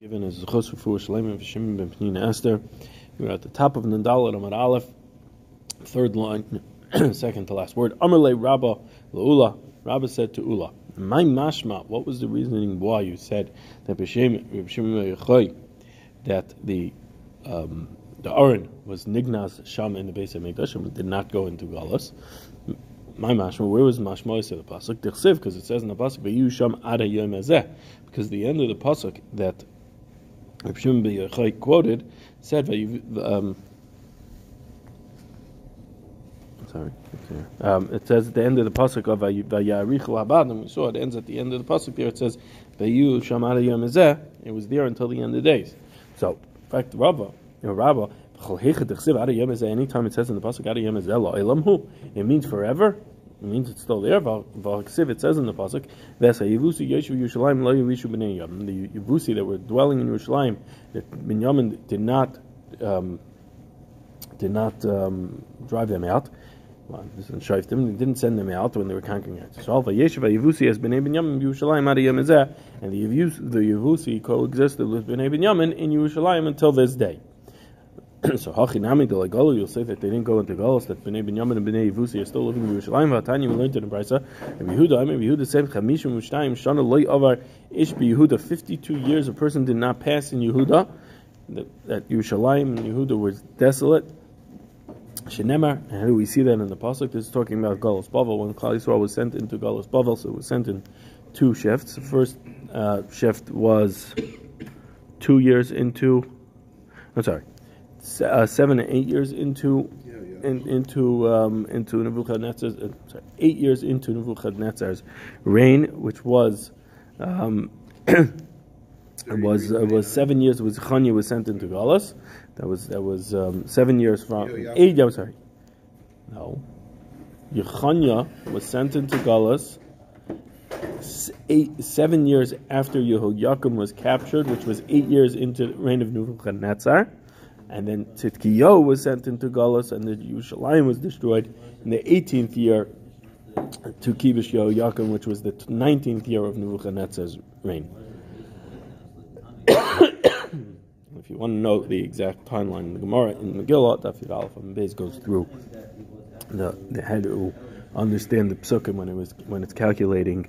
given as Chos Refuah Shleim and V'Shimon ben Pnina Esther. We're at the top of Nandal Amar Aleph, third line, second to last word. Amarle Rabba Laula. Rabba said to Ula, My mashma, what was the reasoning why you said that B'Shimon that the um, the Aron was Nignaz Sham in the base of Mikdash and did not go into Galus. My mashma, where was mashma said the pasuk? because it says in the pasuk, "V'yu sham ada yom because the end of the pasuk that Reb Shimon Yochai quoted said, um, sorry, um, it says at the end of the pasuk of Vayarichu Habad, and we saw it ends at the end of the pasuk there. It says Vayu Shamar Yom It was there until the end of the days. So, in fact, Rabba, you know, Rabba, anytime it says in the pasuk it means forever. It means it's still there. It says in the pasuk, "Vesa Yevusi Yeshu Yerushalayim Lo Bnei Yam." The Yevusi that were dwelling in Yerushalayim, that Binyamin did not um, did not um, drive them out. Well, this is They didn't send them out when they were conquering it. So Yeshiva Yevusi has Bnei Binyamin Yerushalayim Adi Yamezeh, and the Yevusi, the Yevusi coexisted with Bnei Binyamin in Yerushalayim until this day. so Hachinami Delagolo, you'll say that they didn't go into Golos, that Bnei Binyamin and Bnei Yevusi are still living in Yerushalayim. Vatanya, we learned in the Brisa. And Yehuda, I mean, Yehuda said, Chamishim Mushtayim Shana Loy Avar Ish Yehuda. 52 years a person did not pass in Yehuda. That, that Yerushalayim and Yehuda was desolate. Shenemar, and how do we see that in the pasuk? This is talking about Golos Bavel when Klal Yisrael was sent into Golos Bavel, so it was sent in two shifts. The first uh, shift was two years into. I'm sorry, uh, seven and eight years into in, into um, into Nebuchadnezzar's uh, sorry, eight years into Nebuchadnezzar's reign, which was um, was uh, was seven years. Was Chanya was sent into Galus. That was that was um, seven years from eight. I'm sorry, no. Yechanya was sent into Galus eight, seven years after Yehoiakim was captured, which was eight years into the reign of Nebuchadnezzar. And then Tzidkiyahu was sent into Galus, and the Yerushalayim was destroyed in the 18th year to Kibush Yehoiakim, which was the 19th year of Nebuchadnezzar's reign. if you want to know the exact timeline in the Gemara in Megillah, Dafir Alpha and Beis goes through the the head to understand the psukim when it was when it's calculating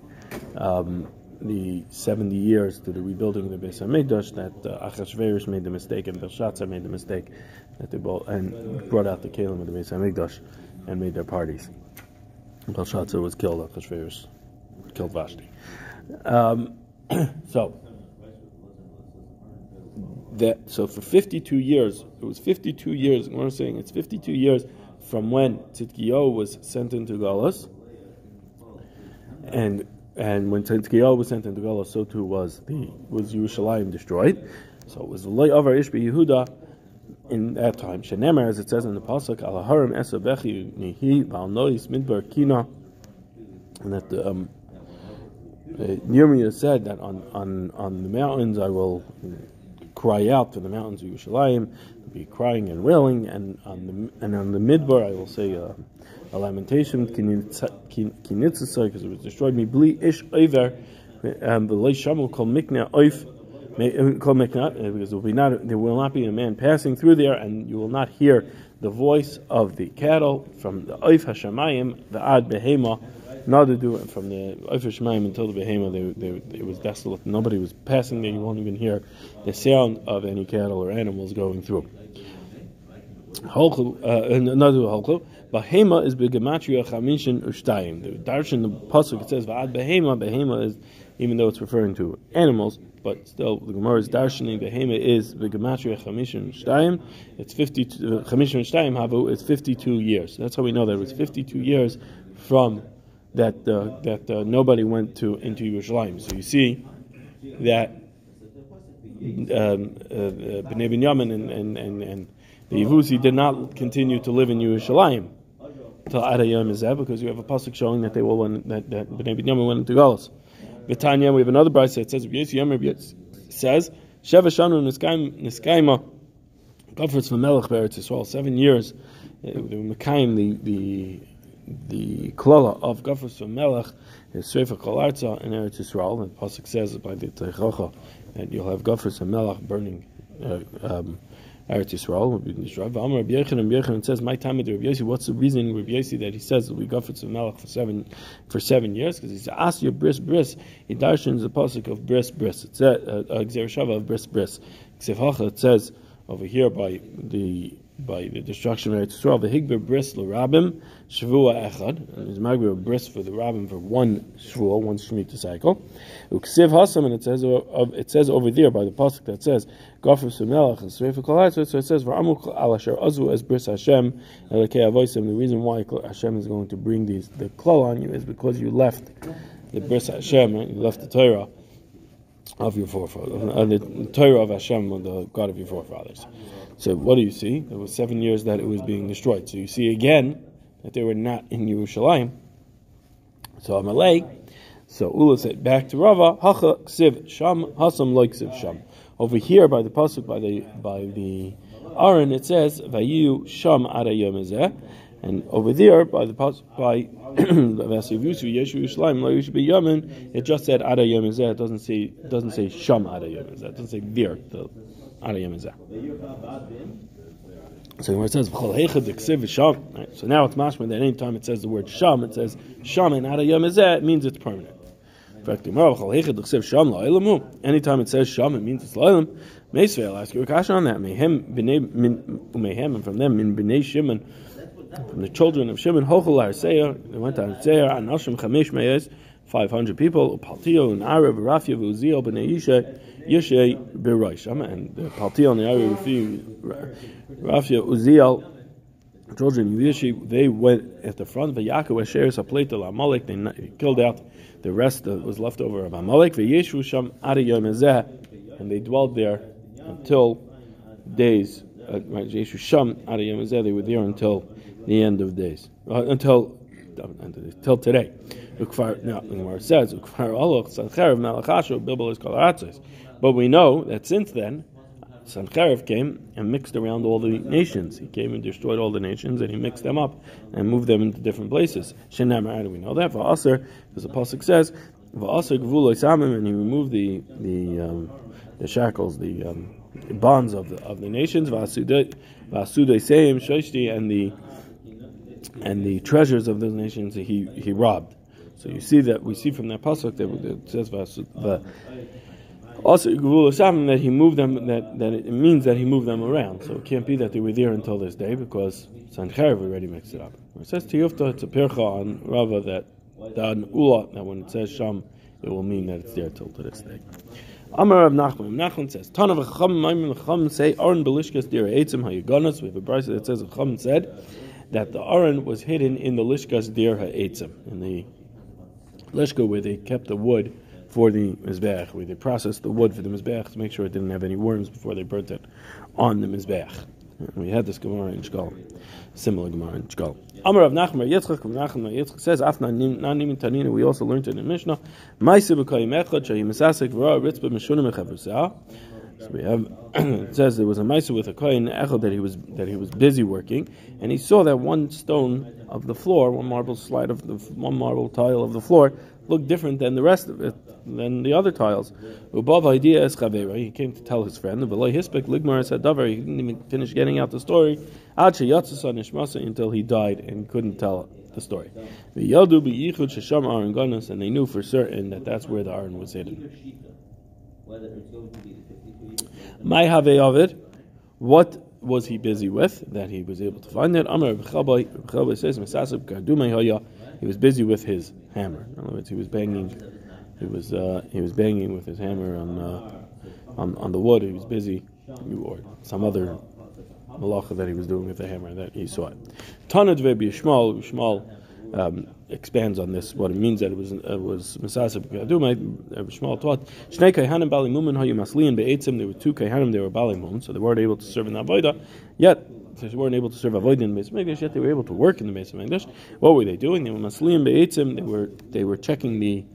um, the 70 years to the rebuilding of the Beis Hamikdash that uh, Achashverosh made the mistake and Belshazzar made the mistake that they both and brought out the Kalim of the Beis Hamikdash and made their parties. Belshazzar was killed. Achashverosh killed Vashti. Um, so that so for 52 years it was 52 years. We're saying it's 52 years from when Tzidkiyahu was sent into Galus and and when Tzidkiyahu was sent into Galus, so too was the was Yerushalayim destroyed. So it was the Loy Avar Ishbi Yehuda in that time. Shenemer, as it says in the pasuk, Al Harim Esabechi Nihi Midbar Kina, and that the um, uh, said that on, on on the mountains I will cry out to the mountains of Yerushalayim, be crying and wailing, and on the and on the midbar I will say. Uh, a lamentation kinitzasai because it was destroyed. Me bli ish over um, the leishamu kol mikna oif uh, kol mikna uh, because there will be not there will not be a man passing through there, and you will not hear the voice of the cattle from the oif hashamayim the ad behema. Do it from the oif hashamayim until the behema. They, they, it was desolate. Nobody was passing there. You won't even hear the sound of any cattle or animals going through. Uh, another holchu. Bahema is begematria chamishin ushtayim. The darshan the pasuk it says va'ad behema. Behema is even though it's referring to animals, but still the Gemara is darshaning behema is begematria chamishin ushtayim. It's fifty chamishin ushtayim havu. It's fifty two years. That's how we know that it was fifty two years from that uh, that uh, nobody went to into Yerushalayim. So you see that um, uh, uh Bnei Binyamin and and and, and the Yevusi did not continue to live in Yerushalayim till Adayim Yom because you have a pasuk showing that they will went, that that Bnei Binyamin went into Galus. Vitanya, we have another bride that says Yossi Yom says Sheva Shanu Niskaima Gofretz Melech Beretz Yisrael seven years. Uh, the Mekayim the the the klala of Gofretz Melech is Sefer Kol Arza in Eretz Yisrael. And pasuk says by the Teichacha that you'll have Gafras and Melach burning uh, um, Eretz Yisrael destroyed. V'amar Rabbi Yochanan, Rabbi Yochanan says, "My time with Rabbi Yossi. What's the reason Rabbi Yossi that he says we go for Melech for seven for seven years? Because he says, "Ask your bris bris." He darshans the pasuk of bris bris. It says, uh, uh, of bris bris. It says over here by the by the destruction of Eretz Yisrael. The Higber bris l'rabim shavua echad. There's magber bris for the rabbim for one shvua, one shemitah cycle. Uksiv hasam, and it says it says over there by the pasuk that says gafur sumelach and sreifa kolai. So it says v'amuk al asher azu as bris Hashem elakei avoisim. The reason why Hashem is going to bring these the klal on you is because you left the bris Hashem, right? you left the Torah of your forefathers, uh, the Torah of Hashem, the God of your forefathers. So what do you see? There was seven years that it was being destroyed. So you see again that they were not in Yerushalayim. So Amalek. So Ula said back to Rava, Hacha ksiv sham hasam loik ksiv sham. Over here by the pasuk by the by the Aron it says Vayu sham ara yomezeh. And over there, by the pasuk, by the Vasivusu, Yeshu it just said It doesn't say doesn't say Sham It doesn't say Vir the So it says right, so now it's mashma that any time it says the word sham, it says sham and yom it means it's permanent. Anytime it says sham, it means it's loylam. Meisvei, I'll ask you a question on that. Mehem b'nei and from them min b'nei shimon from the children of Shimon, Hochel Arseir, they went to Arseir, Anashim Chamesh Meyes, 500 people, Paltio and Arab, Rafia, Uziel, Bnei Yishe, Yishe, Beroish. And the Paltio and the Arab, Rafia, Uziel, children of they went at the front, Yaakov Asher, Sapleta, Amalek, they killed out the rest that was left over of Amalek, Yeshu Sham, Ariyom and they dwelled there until days, uh, Yeshu Sham, Ariyom they were there until the end of days uh, until until today. Now, the says But we know that since then, Sancherev came and mixed around all the nations. He came and destroyed all the nations, and he mixed them up and moved them into different places. Shenamar, how do we know that? Va'aser, because the pasuk says, Va'aser gvul samim, and he removed the the um, the shackles, the um, bonds of the of the nations. Va'asudei seim shoshti, and the and the treasures of those nations he, he robbed. So you see that we see from that pasuk that it says also that he moved them that, that it means that he moved them around. So it can't be that they were there until this day because Sancherev already mixed it up. It says to Tiyufta, it's a pircha on Rava that Dan Ula that when it says Sham, it will mean that it's there till to this day. Amar of Nachman. Nachman says, Ton of Chacham, Maimon Chacham say, Aron Belishkas Dira Eitzim Hayagonas. We have a brisa that says, Chacham said, that the Aron was hidden in the Lishkas Dir Ha'etzim, in the Lishka where they kept the wood for the Mizbeach, where they processed the wood for the Mizbeach to make sure it didn't have any worms before they burnt it on the Mizbeach. We had this Gemara in Shkal, similar Gemara in Shkal. Amar of Nachman Yitzchak, Nachman Yitzchak says, Afna Nanim Tanina, we also learned it in Mishnah, Maisi B'kayim Echad, Shahim Esasek, V'ra Ritzba Mishunim Echavusah, so we have it says there was a miser with a kohen echel that he was that he was busy working, and he saw that one stone of the floor, one marble slide of the one marble tile of the floor, looked different than the rest of it, than the other tiles. Above idea is He came to tell his friend. The Velo Hispek ligmar said davar. He didn't even finish getting out the story. Until he died and couldn't tell the story. And they knew for certain that that's where the Aron was hidden. My have of it. What was he busy with that he was able to find it? Amar B'chabay says, He was busy with his hammer. In other words, he was banging. He was uh, he was banging with his hammer on uh, on on the wood. He was busy, or some other malacha that he was doing with the hammer that he saw it. Tanad Shmuel Shmuel um, expands on this, what it means that it was it was Masasib Kadumai, Shmuel taught, Shnei Kaihanim Bali Mumin Hayu Maslian Be'etzim, there were two Kaihanim, they were Bali Mumin, so they weren't able to serve in the Avodah, yet they weren't able to serve Avodah in the Beis yet they were able to work in the Beis. What were they doing? They were Maslian Be'etzim, they were, they were checking the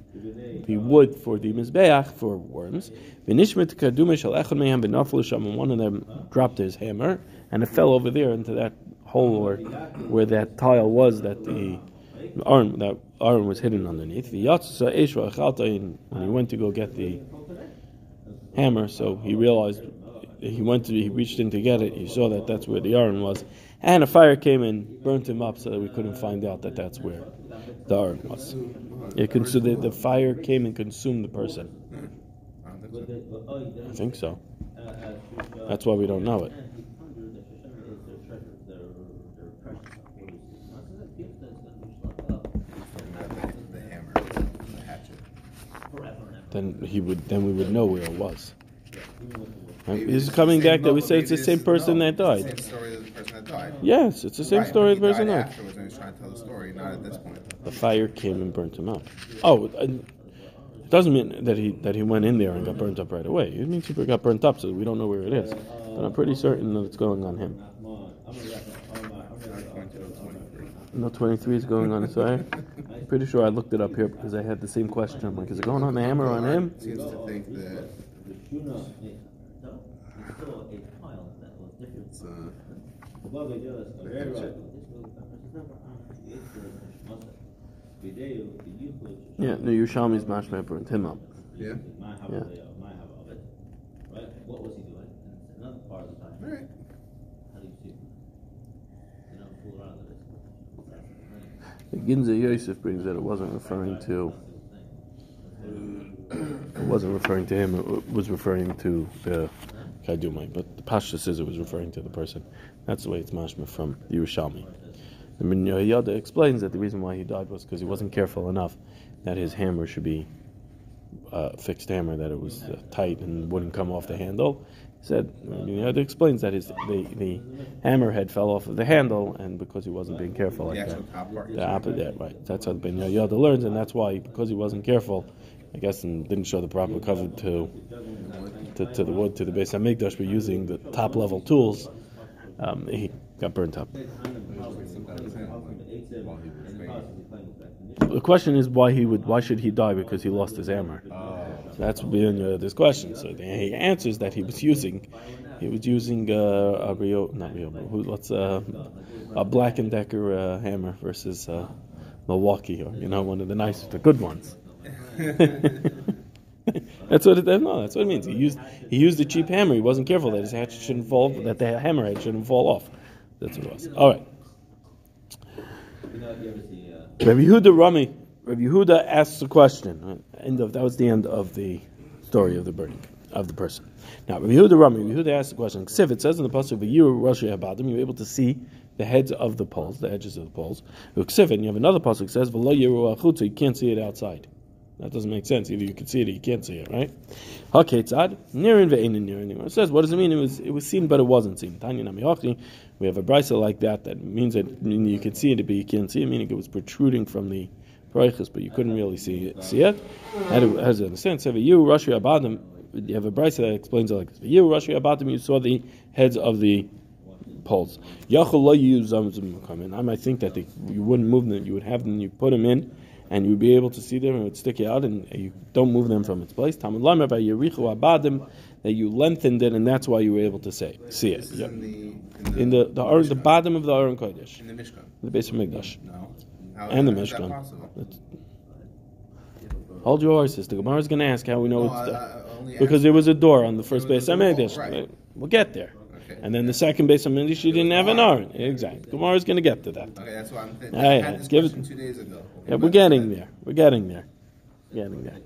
the wood for the mizbeach for worms. Echad and one of them dropped his hammer, and it fell over there into that hole or where that tile was that the Aron, that Aron was hidden underneath. When he went to go get the hammer, so he realized he went to he reached in to get it. He saw that that's where the Aron was, and a fire came and burnt him up, so that we couldn't find out that that's where the was. It consu- the, the fire came and consumed the person. I think so. That's why we don't know it. Then he would. Then we would know where it was. Right? This is coming back that we say it's the same person that Same died. story of the person that died. Yes, it's the same Right, story but of the he person died died. afterwards and he's trying to tell the story, not at this point. The fire came and burnt him up. Oh, it doesn't mean that he that he went in there and got burnt up right away. It means he got burnt up, so we don't know where it is. But I'm pretty certain that it's going on him. No, 23 is going on his fire. I'm pretty sure I looked it up here because I had the same question. I'm like, is it going on the hammer or on him? Seems to think that it's, uh, Yeah, no, Yerushalmi's mashma burnt him up. yeah. Yeah. Right? What was he doing? And another part of the time. All right. How do you see? You know, fool around with this. The Ginza Yosef brings that it wasn't referring to. It wasn't referring to him. It was referring to the Kaidumai. But the Pasha says it was referring to the person. That's the way it's mashma from the Yerushalmi. The Min Yoyada explains that the reason why he died was because he wasn't careful enough that his hammer should be uh, fixed hammer, that it was uh, tight and wouldn't come off the handle. He said, Min Yoyada explains that his the, the hammer head fell off of the handle, and because he wasn't being careful like that. The opposite, yeah, right. That's how the Yoda learns, and that's why, because he wasn't careful, I guess, and didn't show the proper cover to to, to the wood, to the base Hamikdash, by using the top level tools, um, he got burnt up. The question is why he would, why should he die? Because he lost his hammer. So that's Ben Yoda's question. So he answers that he was using, he was using uh, a Rio, not Rio, what's uh, a Black and Decker uh, hammer versus uh, Milwaukee, or you know, one of the nice, the good ones. that's what it no, that's what it means. He used he used a cheap hammer. He wasn't careful that his hatchet shouldn't fall, that the hammerhead shouldn't fall off. That's what it was. All right. Rabbi Yehuda Rami, Rabbi Yehuda asks a question. End of that was the end of the story of the burning of the person. Now Rabbi Yehuda Rami, Rabbi Yehuda asks the question. Ksiv, it says in the pasuk, "You Rashi Habadim," you're able to see the heads of the poles, the edges of the poles. Ksiv, and you have another pasuk says, "V'lo achutza," you can't see it outside. That doesn't make sense. Either you can see it or you can't see it, right? Okay. Haketzad, nirin ve'einin nirin. It says, what does it mean? It was it was seen, but it wasn't seen. Tanya nami hachni. We have a brisa like that that means that you can see it, but you can't see it, meaning it was protruding from the Paraichas, but you couldn't really see it. See it? And it has a sense of you, Rashi Abadim. You have a brisa that explains it like this. You, Rashi Abadim, you saw the heads of the poles. Yachol lo I might think that they, you wouldn't move them. You would have them. You put them in, and you would be able to see them, and it would stick out, and you don't move them from its place. Talmud Lamer by Yerichu Abadim that you lengthened it, and that's why you were able to say see it. Is Yep. in the In the the, the bottom of the Aron Kodesh, in the Mishkan. the base of Mikdash, No. How, and the Mishkan. Hold your horses. The Gemara is going to ask how we know No, it's I- there. Because there was a door on the first base of Mikdash. right. We'll get there. Okay. And then the second base of Mikdash, you didn't have an Aron. Exactly. Gemara is going to get to that. Okay, that's why I'm thinking. I had this give it- two days ago. Yeah, we're getting there. We're getting there. Getting there.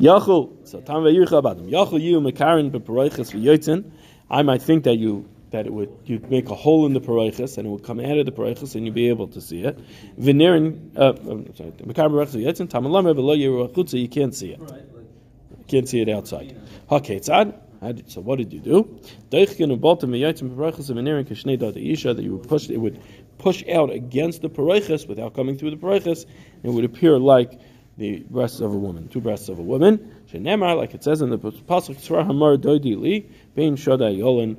Yachul. So Tam ve'yircha abadim. Yachul you mekarin beparoiches v'yotzin. I might think that you that it would you'd make a hole in the paroiches and it would come out of the paroiches and you'd be able to see it. Venerin. Uh, I'm sorry. Mekarin beparoiches v'yotzin. Tam alama v'lo yiru achutza. You can't see it. You can't see it outside. Haketzad. How So what did you do? That you would push it would push out against the paroiches without coming through the paroiches. It would appear like the breasts of a woman, two breasts of a woman. Like it says in the pasuk, Hamar Doidi Li, Bein Shoda Yolin,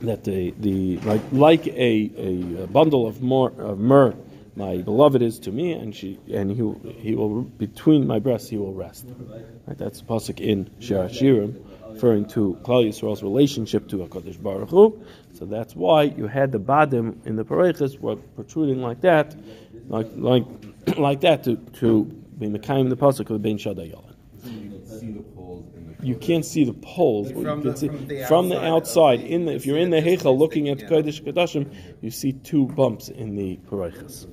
that the, the like like a, a bundle of more of myrrh, my beloved is to me, and she and he he will between my breasts he will rest. Right, that's the pasuk in Shir Shirim, referring to Klal Yisrael's relationship to Hakadosh Baruch Hu. So that's why you had the badim in the pareiches were protruding like that, like like like that to to be mekayim the pasuk of the Ben Shada You can see the poles in the you can't see the poles. From you can the- see from the from the outside in the, if you're in the heichal looking at distance, Kodesh Kadashim, you see two bumps in the it.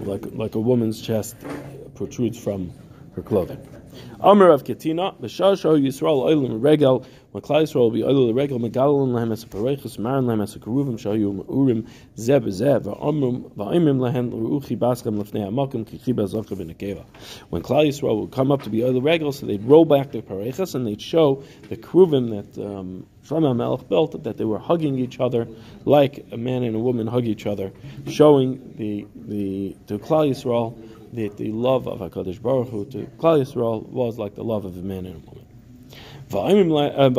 Like like a woman's chest protrudes from her clothing. Amr of Ketina, B'shasho Yisrael Oilim Regel, when Klal Yisrael will be Oilim Regel, Megalon Lehem Es Pareichas, Maran Lehem Es Keruvim, Shayu Urim, Zeb L'ruchi Baskam. When will come up to be Oilim Regel, so they'd roll back their Pareichas and they'd show the Keruvim that um, Shlomo Melech built, that they were hugging each other like a man and a woman hug each other, showing the, the, to Klal Yisrael, that the love of HaKadosh Baruch Hu to Klal Yisrael was like the love of a man and a woman. La- uh,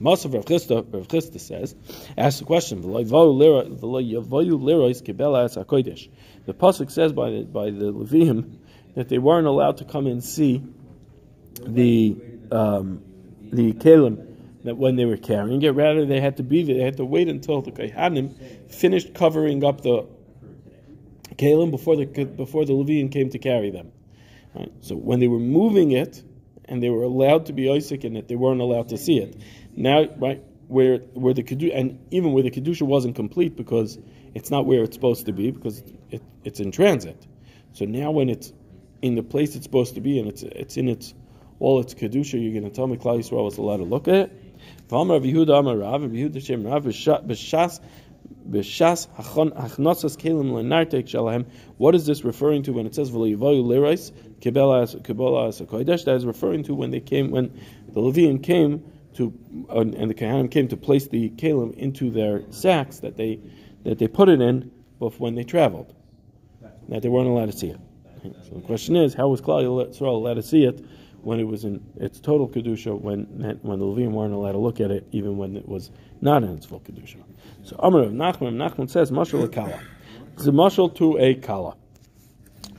Masav Rav Chisda says, ask the question. The Pasuk says by the, by the Levium that they weren't allowed to come and see the, um, the Kalim that when they were carrying it, rather they had to be there, they had to wait until the Kohanim finished covering up the Kalim before the before the Levian came to carry them. Right? So when they were moving it, and they were allowed to be Isaac in it, they weren't allowed to see it. Now, right where where the kedusha, and even where the kedusha wasn't complete because it's not where it's supposed to be because it, it's in transit. So now when it's in the place it's supposed to be and it's it's in its all its kedusha, you're going to tell me Klal Yisrael was allowed to look at it. B'shas kelim lenartek shalahem. What is this referring to when it says v'leyivayu lirais kibela kibela as a? That is referring to when they came when the Levian came to and the Kohanim came to place the kelim into their sacks that they that they put it in, but when they traveled, that they weren't allowed to see it. So the question is, how was Klal Yisrael allowed to see it when it was in its total kedusha, when when the Levium weren't allowed to look at it, even when it was not in its full kedusha? So Amar of Nachman, Nachman says, "Mashal kala." It's a mashal to a kala,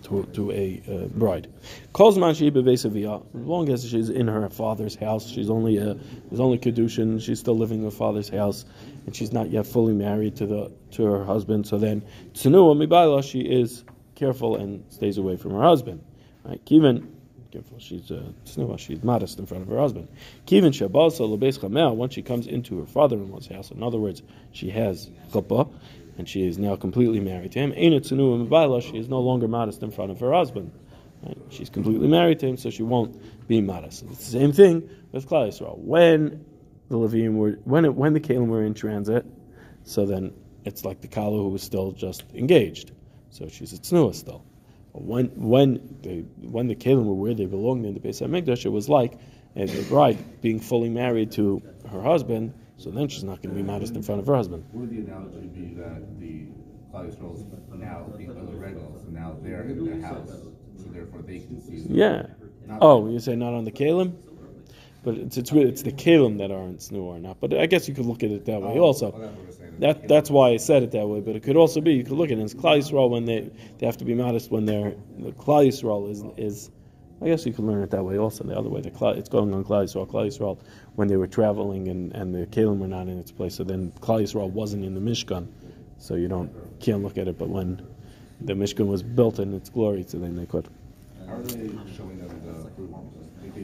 to to a uh, bride. Calls man she bevesavia. As long as she's in her father's house, she's only a there's only kedushin. She's still living in her father's house, and she's not yet fully married to the to her husband. So then, tzenua mibayla, she is careful and stays away from her husband. Right? Kivin, careful, she's uh, tznua, she's modest in front of her husband. Kivin shabasa lebeis chamel, once she comes into her father-in-law's house, in other words, she has chuppah, and she is now completely married to him. Ain't it tznua she is no longer modest in front of her husband. Right? She's completely married to him, so she won't be modest. It's the same thing with Klal Yisrael. When the Levium were, when it, when the Kalim were in transit, so then it's like the Kalu who was still just engaged. So she's a tznuah still. When when the when the Kalim were where they belonged in the Beis Hamikdash, it was like uh, the bride being fully married to her husband. So then she's not going to be modest in front of her husband. Would the analogy be that the Klal now being other regals, so now they're in their house, so therefore they can see. Yeah. Oh, you say not on the Kalim? But it's it's, really, it's the Kalim that aren't tznuah or not. But I guess you could look at it that way Oh, also. well, that's what we're saying. That that's why I said it that way. But it could also be you could look at it as Klal Yisrael when they they have to be modest when they're the Klal Yisrael is is. I guess you could learn it that way also. The other way, the Klal, it's going on Klal Yisrael. Klal Yisrael when they were traveling and, and the Kalim were not in its place. So then Klal Yisrael wasn't in the Mishkan. So you don't can't look at it. But when the Mishkan was built in its glory, so then they could. How are they showing fruit?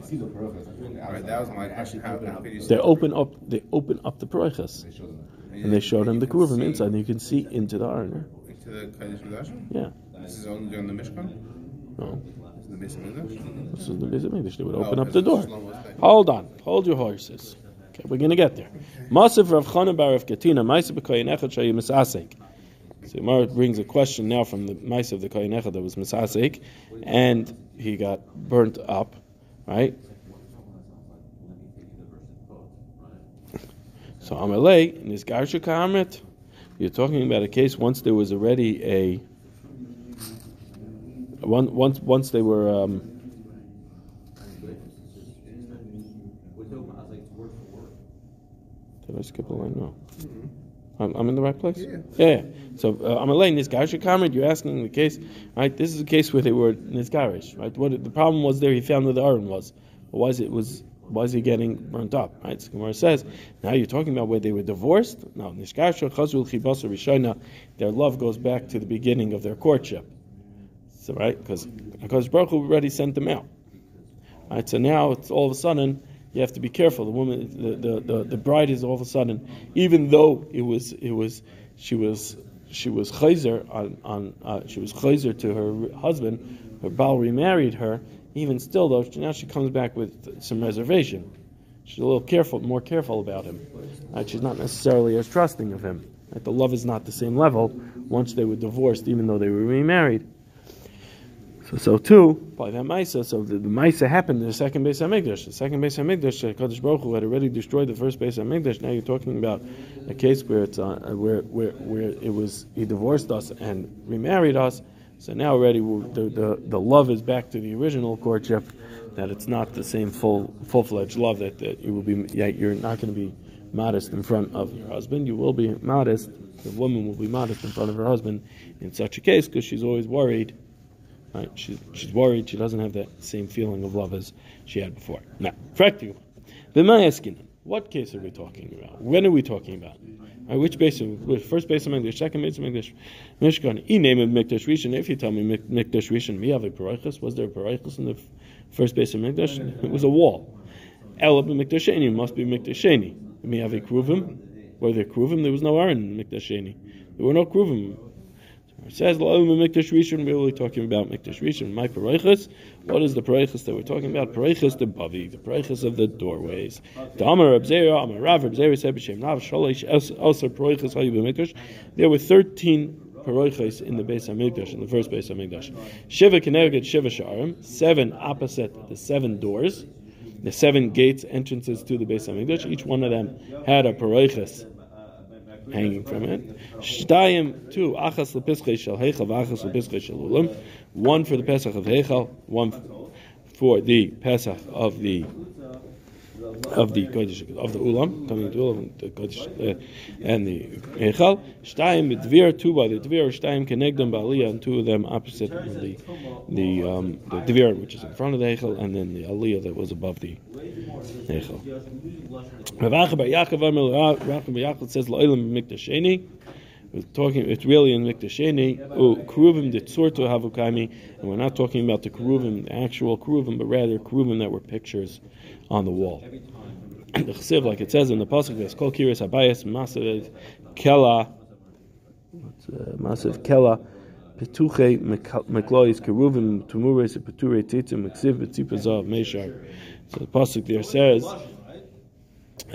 They, they see the purpose from the All right, outside. that was my question. actually How, open how up could you the- They open up they open up the paroichas They show them. and they showed them the you can kurvim see inside, and you can see into the Aron. Into the Kodesh Kodashim? Yeah, This is only during the Mishkan? no, This is the Beis Hamikdash? this is the Beis They would oh, open Oh, up the door. because Shlomo's thing. Hold on, hold your horses. Okay, we're gonna get there. Masif Rav Chana bar Rav Katina, Ma'aseh b'koyin echad shayu misasek. So Gemara brings a question now from the Ma'aseh of the koyin echad that was misasek, and he got burnt up, right? So Amalei in this Garsha Kamrit, you're talking about a case once there was already a one, once once they were um, Did I skip a line? No. I'm, I'm in the right place? Yeah. Yeah. So uh, I'm laying this Garsha Kamrit, you're asking the case, right? This is a case where they were Nizgarish, right? What the problem was there, he found where the Aron was. But why is it was why is he getting burnt up? Right? So Gemara says, now you're talking about where they were divorced. No, Nishkarsha Chazul Chibasa Rishona, their love goes back to the beginning of their courtship. So right, because because Baruch Hu already sent them out. Right, so now it's all of a sudden you have to be careful. The woman, the, the, the, the bride is all of a sudden, even though it was it was she was she was chayzer on, on uh, she was chayzer to her husband, her Baal remarried her. Even still, though, now she comes back with some reservation. She's a little careful, more careful about him. Right? She's not necessarily as trusting of him. Right? The love is not the same level once they were divorced, even though they were remarried. So, so too, by that Maisa, so the, the happened in the second base Hamikdash. The second base Hamikdash, Kadosh Baruch Hu had already destroyed the first base Hamikdash. Now you're talking about a case where it's uh, where, where where it was he divorced us and remarried us. So now already the, the the love is back to the original courtship. That it's not the same full full fledged love that, that you will be. Yeah, you're not going to be modest in front of your husband. You will be modest. The woman will be modest in front of her husband in such a case because she's always worried. Right? She's, she's worried she doesn't have that same feeling of love as she had before. Now, practical. B'mayaskinan. What case are we talking about? When are we talking about? Right, which base? Of, which, first base of English, second base of English, Mishkan. E name of Mikdash Rishon. If you tell me Mik- Mikdash Rishon, we have a paraychus. Was there a paraychus in the first base of Mikdash? It was a wall. Ela b'Mikdash Sheni must be Mikdash Sheni. We have a kruvim. Were there kruvim? There was no Aron in Mikdash Sheni. There were no kruvim. It says La'olim Mikdash Rishon. We're really talking about Mikdash Rishon. My paraychus. What is the paraychus that we're talking about? Paraychus the bavi, the paraychus of the doorways. The Amar Rav Rav Elser. There were thirteen paraychus in the base of Hamikdash, in the first base Hamikdash. Shiva Keneged Shiva Sha'arim, seven opposite the seven doors, the seven gates, entrances to the base of Hamikdash. Each one of them had a paraychus hanging from it. Shtayim, two, achas lepischei shel heichal, v'achas lepischei shel ulam. One for the Pesach of heichal, one for the Pesach of the of the Kodesh, of the Ulam, coming to Ulam, the Kodesh, uh, and the Heichal. Shtayim Dvir, two by the Dvir, Shtayim Kenegdam Ba'aliyah, and two of them opposite of the the um, the Dvir, which is in front of the Heichal, and then the Aliyah that was above the Heichal. Rav Yaakov says La'ilam Mikdash Sheni. We're talking. It's really in Mikdash Sheni. Oh, Keruvim the Tzorto Havukami, and we're not talking about the Keruvim, the actual Keruvim, but rather Keruvim that were pictures on the wall. the Chesiv, like it says in the pasuk, there's Kol Kiris Habayis Masav Kela, uh, Masav Kela. Petuche Meklois Keruvim Tumures Peture Titzim Meksiv Betzipazav Meshar. So the pasuk there says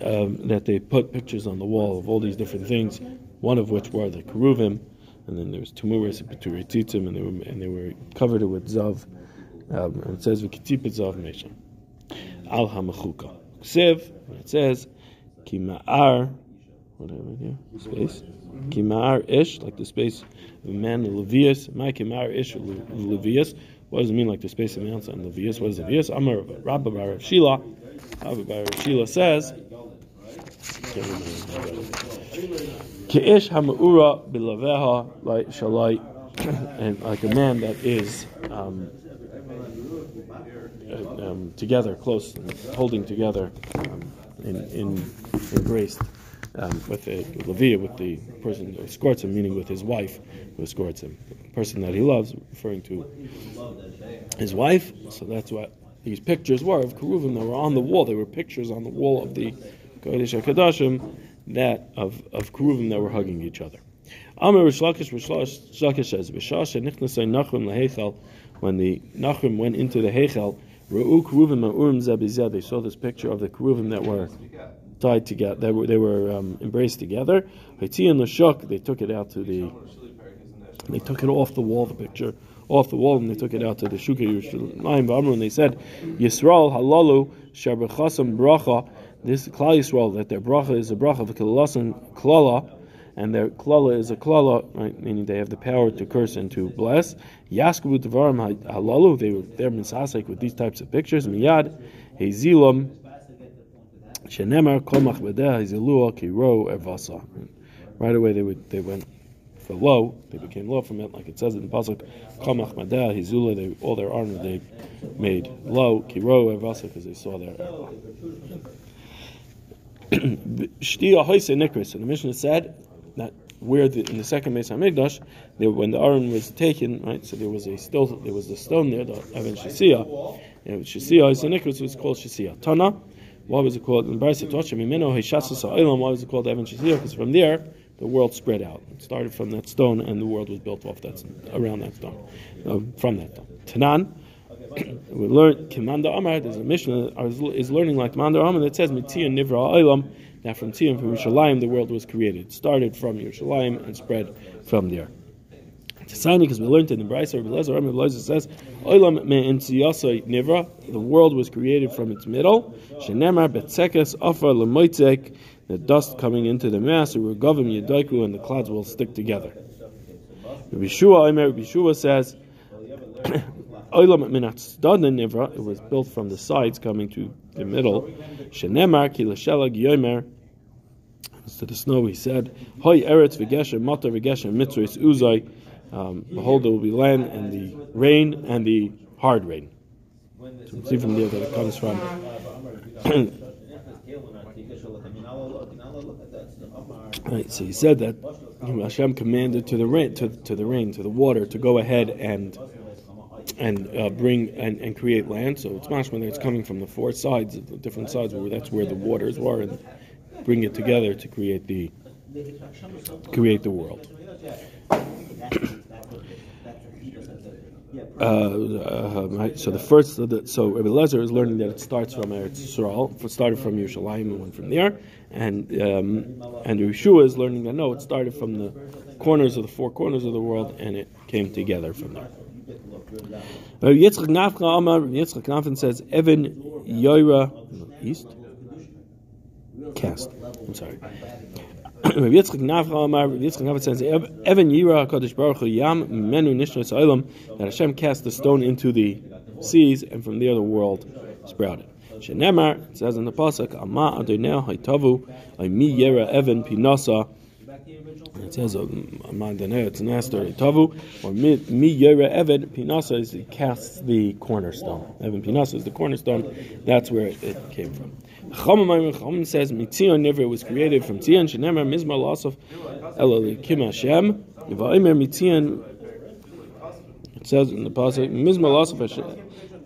um, that they put pictures on the wall of all these different things, one of which were the keruvim, and then there was tumuris and peturi tzitzim, and they were and they were covered with zav. Um, and it says v'kitipet zav mesha al hamachuka. When it says ki ma'ar, whatever here, space, ki ma'ar ish, like the space of a man, levius, my ki ma'ar ish levius. What does it mean, like the space of Mount and levius? What is levius? Amar Rabba bar Shila. Rabba bar Shila says. Ke'ish ha'ma'ura bilaveha like shalai, and like a man that is um, um, together, close, holding together, um, in, in embraced um, with a levia, with the person who escorts him, meaning with his wife who escorts him, the person that he loves, referring to his wife. So that's what these pictures were of keruvim that were on the wall. They were pictures on the wall of the Kodesh HaKadoshim that of of keruvim that were hugging each other. Amar Reish Lakish, says. When the Nachum went into the Heichal, They saw this picture of the keruvim that were tied together. They were they were um, embraced together. They took it out to the. They took it off the wall. The picture off the wall, and they took it out to the Shukei Yerushalayim and they said, "Yisrael halalu shabachasam bracha." This Klal Yisrael that their bracha is a bracha of Klala, and their Klala is a Klala, right? Meaning they have the power to curse and to bless. Yaskvu Devarim halalu. They were they're misasek with these types of pictures. Miyad hezilam. Shenemar kol machbedeh hezilua kiro evasa. Right away they would they went for low, they became low from it, like it says in the pasuk, kol machbedeh hezilua. They all their armor they made low kiro evasa because they saw their. Hoise nikris. And the Mishnah said that where the, in the second Beis Hamikdash, when the Aron was taken, right? So there was a still there was the stone there, the Evan Shisia. And Shisia is the Nikros, it's called Shisia. Tana. Why was it called in Ha'olam? Why was it called Evan Shisia? Because from there the world spread out. It started from that stone, and the world was built off that around that stone, uh, from that stone. Tanan. we learn Kimanda Amar. There's a that is learning like Kimanda Amar that says Mitzia Nivra Ha'olam. That from Tziyam, from Yerushalayim, the world was created. It started from Yerushalayim and spread from there. Sign because we learned in the Brisa, Rabbi Lezer, Rabbi Lezer says, "Olam me'en tziyasai nivra." The world was created from its middle. Shenemar betzekes afar lemoitzek. The dust coming into the mass, uregavim yedaiku, and the clouds will stick together. Rabbi Shua, Omer, Rabbi Shua says, "Olam minat nivra." It was built from the sides, coming to the middle. Shenemar ki l'shelag. To the snow, he said, "Hoy eretz v'geshem mata v'geshem mitzvahs uzay." Um, behold, there will be land and the rain and the hard rain. So we see from there that it comes from. right, so he said that Hashem commanded to the rain, to, to the rain, to the water, to go ahead and and uh, bring and, and create land. So it's mashma that it's coming from the four sides, the different sides where that's where the waters were, and bring it together to create the create the world. Uh, uh, right, so the first, so, the, so Rabbi Lezer is learning that it starts from Eretz Yisrael, started from Yerushalayim and went from there, and um, and Yeshua is learning that no, it started from the corners of the four corners of the world, and it came together from there. Uh, Yitzchak Nafcha Amar, Yitzchak Nafin says, Evan Yoira, east? Cast, I'm sorry. Rabbi Yitzchak Nafcha Amar, Rabbi Yitzchak Nafcha says, Evan Yira HaKadosh Baruch Hu Yam Menu Nishnas Olam, that Hashem cast the stone into the seas, and from there the world sprouted. Shenemar, says in the Pasuk, Ama Adonai Haitavu, Mi Yera Evan Pinasa, it says, um, Ama Adonai it's Naster Haitavu, or Mi Yera Evan Pinasa is it casts the cornerstone. Evan Pinasa is the cornerstone, that's where it came from. Chacham says Mitzion never was created from Tzion. Shenemar Mizmar Lasov Elalikim Hashem. Va'omer Mitzion. It says in the pasuk Mizmar Lasov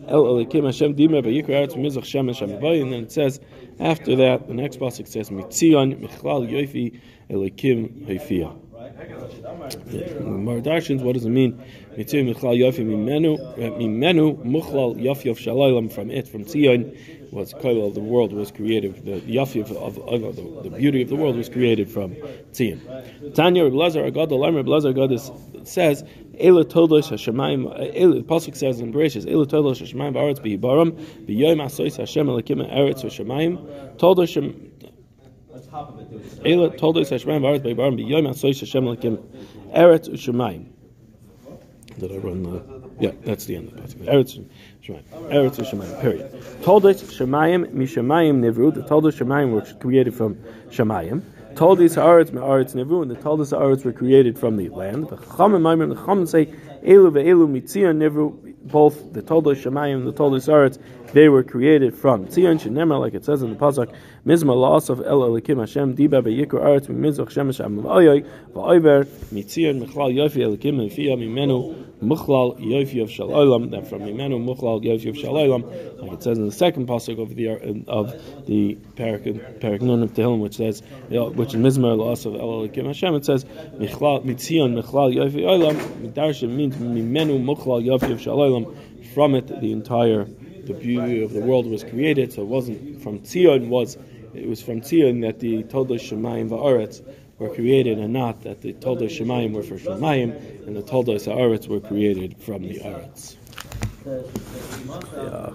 El Elikim Hashem Dimer Vayikra Eretz Mizach Shem Hashem And then it says after that the next pasuk says Mitzion Michlal Yofi Elikim Hafiyah. Mar Darshins, what does it mean? Yofi Mimenu uh, Mimenu Muchlal Yofi of Shalaylam from it from Tzion was of the world was created. The yafi of, of, the, the, beauty of the world was created from Tzion. Tanya Reb Lazar Agad Alam Reb Lazar Agad says. Ela todos Hashemayim. Uh, the pasuk says in Bereshis, Ela todos Hashemayim asois Hashem eretz v'shemayim todos Hashem. Ela todos Hashemayim ba'aretz bihibaram b'yoyim asois Hashem elakim eretz v'shemayim. Did I run the? Yeah, that's the end of pasuk. Eretz Shemayim. Eretz Shemayim. Period. Toldos Shemayim Mishemayim Nevru. The Toldos Shemayim were created from Shemayim. Toldos Haaretz Me'aretz Nevru, and the Toldos Haaretz were created from the land. The Chachamim Maimim, the Chachamim say Elu ve'elu mitzion Nevru. Both the Toldos Shemayim and the Toldos Haaretz, they were created from Tzion Shenemar, like it says in the pasuk. Mizma loss of El Elikim Hashem Diba beYikra Aretz Mimizach Shemesh Am Va'oyoy Va'oyver Mitzion Mechlal Yofi Elikim Mefiyah Mimenu Muchlal of Shalolam. That from Mimenu Muchlal of Shalolam, like it says in the second pasuk of the uh, of the Parak Nun of Tehillim, which says which in Mizma loss of El Elikim Hashem, it says Mitzion Mechlal Yofi Olam. Midarsha means Mimenu Muchlal of Shalolam. From it, the entire the beauty of the world was created. So it wasn't from Tzion was it was from Tzion that the Toldos Shemayim Va'aretz were created, and not that the Toldos Shemayim were for Shemayim, and the Toldos Haaretz were created from the Aretz. Yeah.